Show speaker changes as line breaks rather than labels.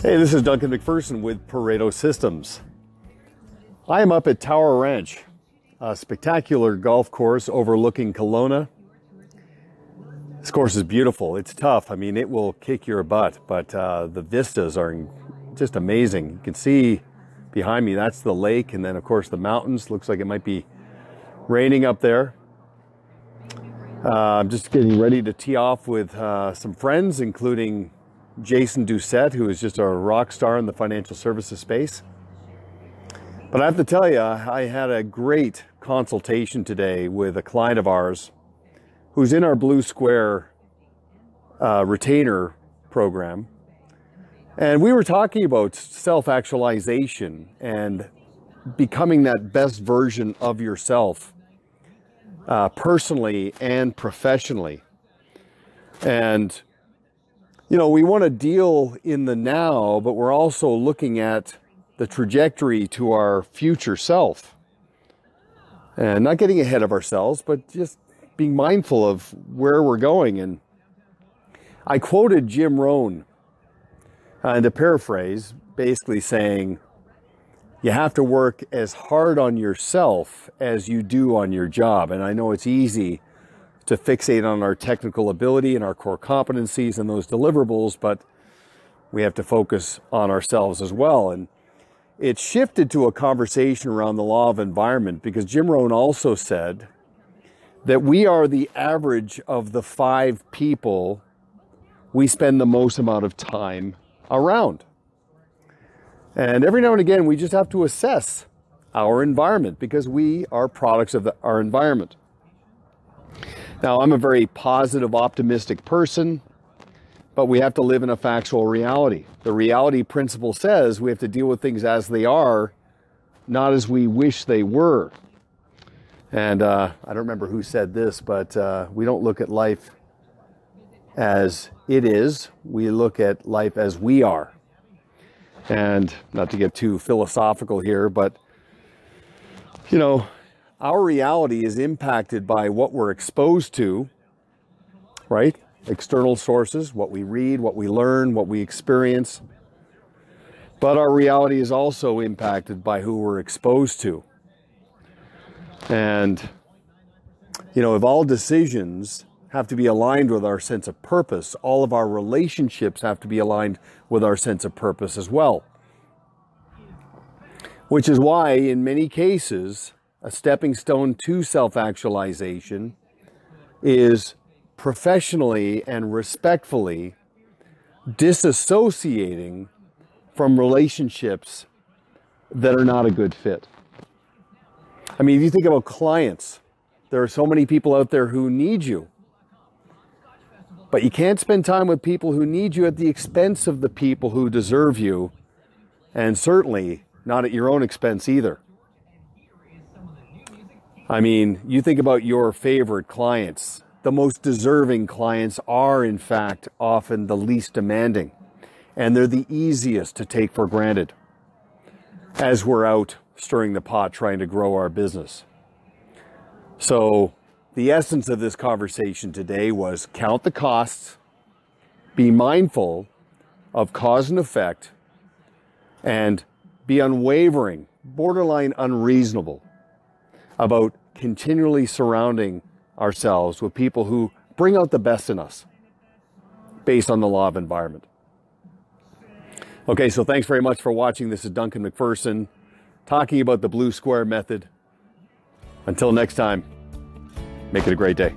Hey, this is Duncan MacPherson with Pareto Systems. I am up at Tower Ranch, a spectacular golf course overlooking Kelowna. This course is beautiful. It's tough. I mean, it will kick your butt, but uh, the vistas are just amazing. You can see behind me, that's the lake, and then, of course, the mountains. Looks like it might be raining up there. Uh, I'm just getting ready to tee off with uh, some friends, including Jason Doucette, who is just a rock star in the financial services space. But I have to tell you, I had a great consultation today with a client of ours who's in our Blue Square uh, retainer program. And we were talking about self actualization and becoming that best version of yourself uh, personally and professionally. And, you know, we want to deal in the now, but we're also looking at the trajectory to our future self. And not getting ahead of ourselves, but just being mindful of where we're going. And I quoted Jim Rohn, uh, and to paraphrase, basically saying, you have to work as hard on yourself as you do on your job. And I know it's easy to fixate on our technical ability and our core competencies and those deliverables, but we have to focus on ourselves as well. And it shifted to a conversation around the law of environment because Jim Rohn also said that we are the average of the five people we spend the most amount of time around. And every now and again, we just have to assess our environment because we are products of the, our environment. Now, I'm a very positive, optimistic person, but we have to live in a factual reality. The reality principle says we have to deal with things as they are, not as we wish they were. And uh, I don't remember who said this, but uh, we don't look at life as it is, we look at life as we are. And not to get too philosophical here, but you know, our reality is impacted by what we're exposed to, right? External sources, what we read, what we learn, what we experience. But our reality is also impacted by who we're exposed to. And, you know, if all decisions have to be aligned with our sense of purpose. All of our relationships have to be aligned with our sense of purpose as well. Which is why, in many cases, a stepping stone to self actualization is professionally and respectfully disassociating from relationships that are not a good fit. I mean, if you think about clients, there are so many people out there who need you but you can't spend time with people who need you at the expense of the people who deserve you, and certainly not at your own expense either. I mean, you think about your favorite clients. The most deserving clients are, in fact, often the least demanding, and they're the easiest to take for granted as we're out stirring the pot trying to grow our business. So, the essence of this conversation today was count the costs, be mindful of cause and effect, and be unwavering, borderline unreasonable about continually surrounding ourselves with people who bring out the best in us based on the law of environment. Okay, so thanks very much for watching. This is Duncan MacPherson talking about the Blue Square Method. Until next time. Make it a great day.